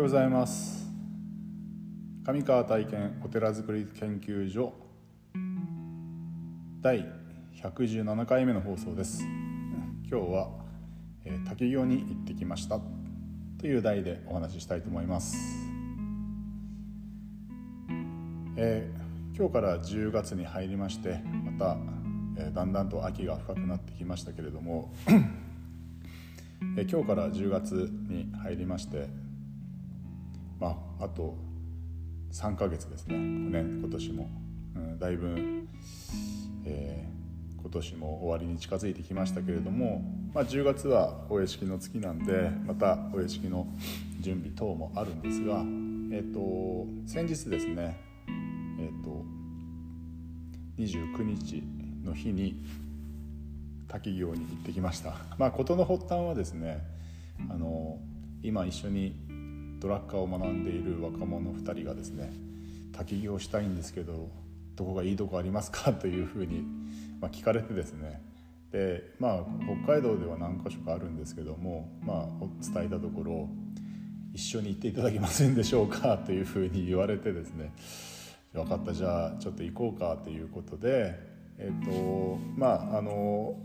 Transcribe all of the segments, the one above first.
ようございます。上川体験お寺づくり研究所第117回目の放送です。今日は、えー、滝行に行ってきました。という題でお話ししたいと思います、えー、今日から10月に入りましてまた、えー、だんだんと秋が深くなってきましたけれどもえ今日から10月に入りましてまああと3ヶ月ですね。ね今年も、うん、だいぶ、えー、今年も終わりに近づいてきましたけれども、まあ、10月はお屋敷の月なんでまたお屋敷の準備等もあるんですが、えーと、先日ですね、えーと、29日の日に滝行に行ってきました。まあ事の発端はですねあの今一緒にドラッカーを学んでいる若者2人がですね滝行したいんですけどどこがいいとこありますか？というふうに、ま、聞かれてですね。でまあ北海道では何か所かあるんですけども、まあ、伝えたところ一緒に行っていただけませんでしょうか？というふうに言われてですね。分かった。じゃあちょっと行こうか？ということでえっ、ー、とまああの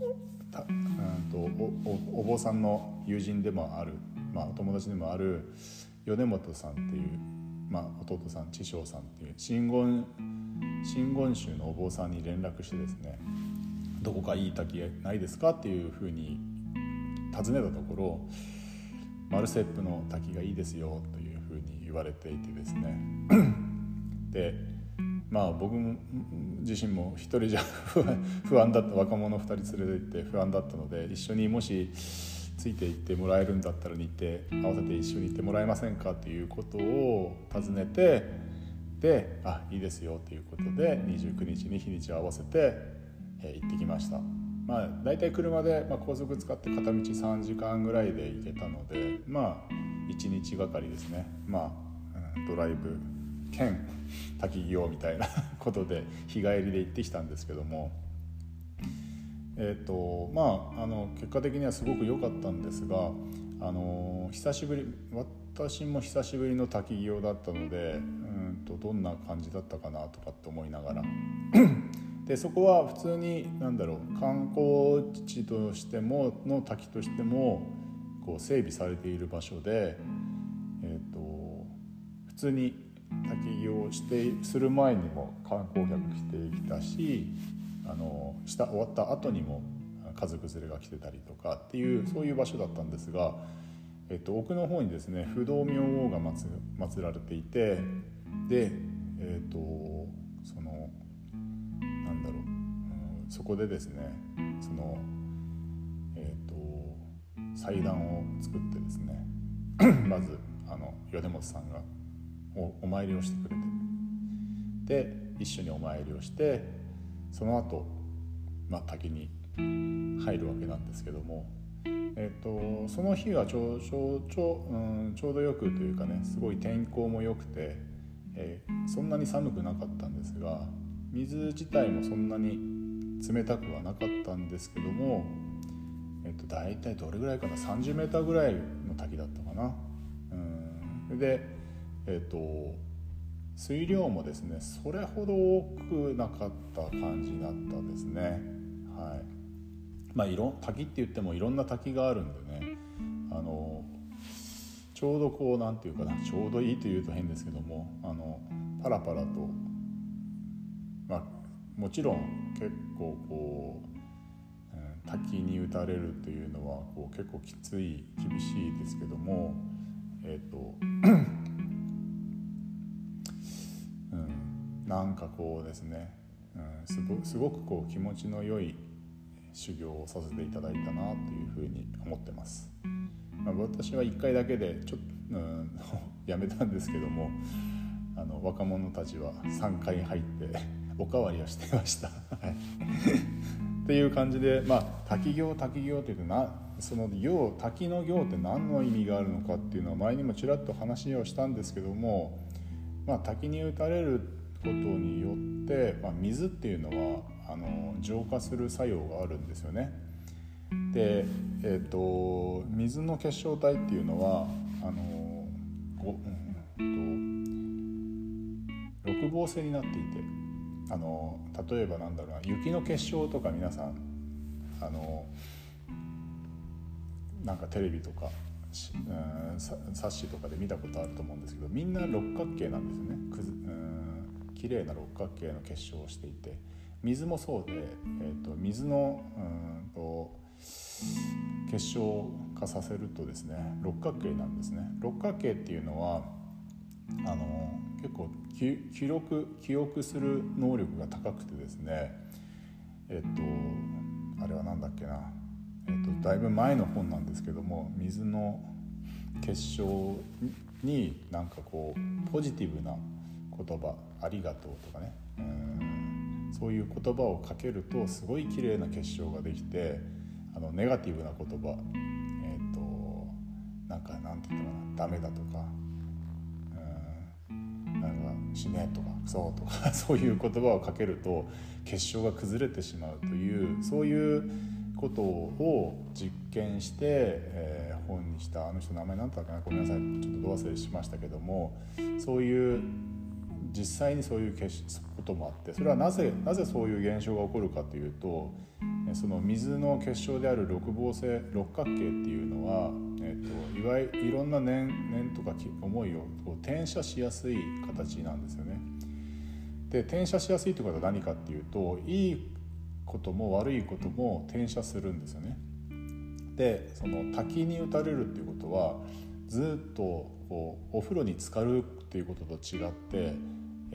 たうんとおお坊さんの友人でもある、まあ、お友達でもある米本さんっていう、まあ、弟さん知正さんっていう真言真言宗のお坊さんに連絡してですねどこかいい滝ないですかっていうふうに尋ねたところマルセップの滝がいいですよというふうに言われていてですね。でまあ僕自身も一人じゃ不安だった若者2人連れて行って不安だったので一緒にもしついていってもらえるんだったら日程合わせて一緒に行ってもらえませんかということを尋ねてであいいですよということで29日に日にちを合わせて、え行ってきました。まあ、大体車で、まあ、高速使って片道3時間ぐらいで行けたのでまあ1日がかりですね、まあ、ドライブ兼滝行みたいなことで日帰りで行ってきたんですけどもえ、ー、とまああの結果的にはすごく良かったんですがあの久しぶり私も久しぶりの滝行だったのでうんとどんな感じだったかなとかって思いながら。でそこは普通に何だろう観光地としてもの滝としてもこう整備されている場所で、えーと普通に滝行してする前にも観光客来てきたしあのした終わった後にも家族連れが来てたりとかっていうそういう場所だったんですが、えっと、奥の方にですね不動明王が祀られていてで、えっと、そのなんだろう、うん、そこでですねその、えっと、祭壇を作ってですね まずあの米本さんがおお参りをしてくれてで一緒にお参りをしてその後、まあ滝に入るわけなんですけども、えーと、その日はちょちょちょ,、うん、ちょうどよくというかねすごい天候も良くて、えー、そんなに寒くなかったんですが水自体もそんなに冷たくはなかったんですけども、えーと、大体どれぐらいかな 30m ぐらいの滝だったかな。うん、でえっ、と水量もですねそれほど多くなかった感じだったですね。はい。まあいろ滝って言ってもいろんな滝があるんでねあのちょうどこう何て言うかなちょうどいいというと変ですけどもあのパラパラとまあもちろん結構こう滝に打たれるというのはこう結構きつい厳しいですけどもえっ、ー、となんかこうですね、うん、すごすごくこう気持ちの良い修行をさせていただいたなというふうに思ってます。まあ、私は1回だけでちょっと、うん、やめたんですけどもあの若者たちは3回入って おかわりをしてました。っていう感じで、まあ、滝行滝行っていうとなその行滝の行って何の意味があるのかっていうのは前にもちらっと話をしたんですけども、まあ、滝に打たれることによって、まあ、水っていうのはあの浄化する作用があるんですよね。で、えーと、水の結晶体っていうのはあのこうん、と六芒星になっていてあの例えばなんだろうな雪の結晶とか皆さんあのなんかテレビとかうん冊子とかで見たことあると思うんですけどみんな六角形なんですよねくずうん綺麗な六角形の結晶をしていて水もそうで、えーと、水のうんと結晶化させるとですね六角形なんですね。六角形っていうのはあの結構記録記憶する能力が高くてですねえっ、とあれは何だっけなえーと、だいぶ前の本なんですけども水の結晶になんかこうポジティブな言葉「ありがとう」とかね。うん。そういう言葉をかけるとすごい綺麗な結晶ができてあのネガティブな言葉えっ、ー、となんかなんて言ったかな「ダメだ」とか「うん。なんか死ね」とか「クソ」とか そういう言葉をかけると結晶が崩れてしまうというそういうことを実験して、えー、本にしたあの人の名前何だったかなごめんなさいちょっとど忘れしましたけどもそういう実際にそういうこともあってそれはなぜなぜそういう現象が起こるかというとその水の結晶である六芒星六角形っていうのは、えーと、いわゆるいろんな念念とか思いをこう転写しやすい形なんですよね。で転写しやすいということは何かっていうといいことも悪いことも転写するんですよね。でその滝に打たれるっていうことはずっとこうお風呂に浸かるっていうことと違って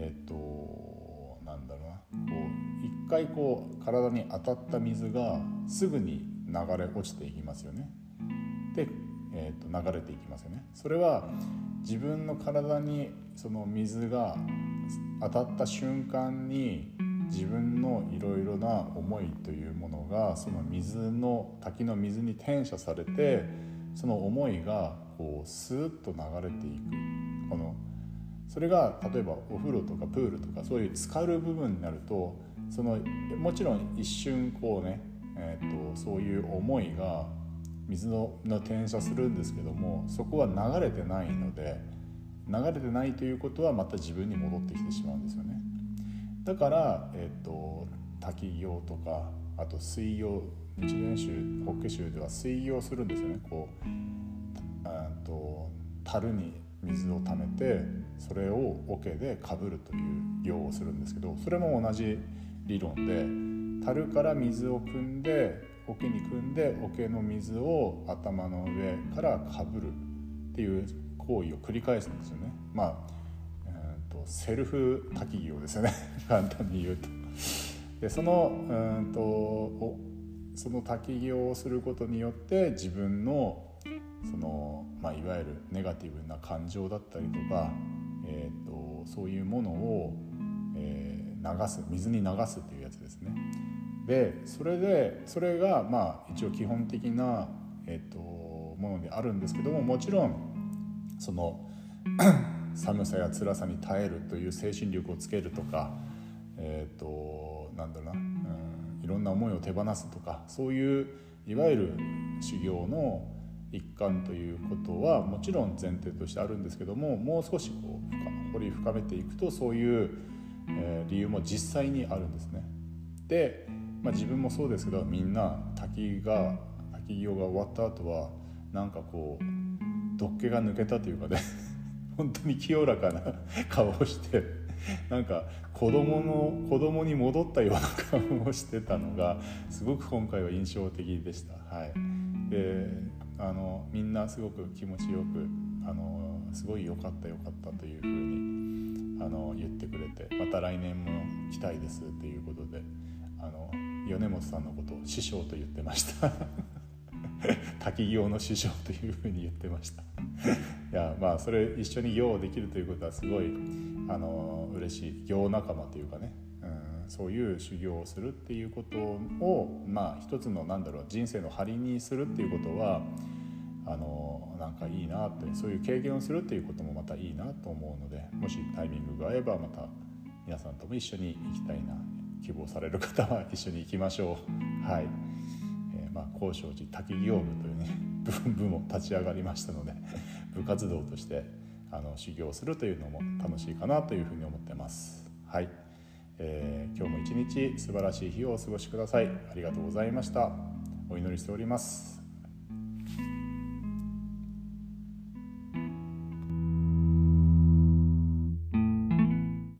えっ、となんだろうなこう一回こう体に当たった水がすぐに流れ落ちていきますよね。で、えー、と流れていきますよね。それは自分の体にその水が当たった瞬間に自分のいろいろな思いというものがその水の滝の水に転写されてその思いがこうスーッと流れていくこのそれが例えばお風呂とかプールとかそういう浸かる部分になるとそのもちろん一瞬こうね、えーと、そういう思いが水のの転写するんですけどもそこは流れてないので流れてないということはまた自分に戻ってきてしまうんですよね。だから、えーと、滝行とかあと水行日蓮宗法華宗では水行するんですよねこうあと樽に水をためてそれを桶でかぶるという行をするんですけどそれも同じ理論で樽から水を汲んで桶に汲んで桶の水を頭の上からかぶるっていう行為を繰り返すんですよね。まあセルフ滝行ですよね 簡単に言うと。でそのうんとその滝行をすることによって自分のその、まあ、いわゆるネガティブな感情だったりとか、えーと、そういうものを、えー、流す水に流すっていうやつですね。でそれでそれがまあ一応基本的な、えーとものであるんですけどももちろんその 寒さや辛さに耐えるという精神力をつけるとか、えーと、なんだろうな、うん、いろんな思いを手放すとかそういういわゆる修行の一環ということはもちろん前提としてあるんですけどももう少しこう掘り深めていくとそういう、え、理由も実際にあるんですね。で、まあ、自分もそうですけどみんな滝が滝行が終わった後はなんかこうどっけが抜けたというかね 本当に清らかな 顔をしてなんか子供の子供に戻ったような顔をしてたのがすごく今回は印象的でした。はい、であのみんなすごく気持ちよくあのすごい良かった良かったというふうにあの言ってくれてまた来年も来たいですっていうことであの米本さんのことを師匠と言ってました。滝行の師匠というふうに言ってました。いやまあそれ一緒に行できるということはすごいあの嬉しい。行仲間というかね、そういう修行をするっていうことをまあ一つのなんだろう人生の張りにするっていうことはあのなんかいいなってそういう経験をするっていうこともまたいいなと思うのでもしタイミングが合えばまた皆さんとも一緒に行きたいな希望される方は一緒に行きましょう。はいえまあ、高尚寺滝行部というね 部門立ち上がりましたので 部活動としてあの修行するというのも楽しいかなというふうに思ってます。はい、えー、今日も一日素晴らしい日をお過ごしください。ありがとうございました。お祈りしております。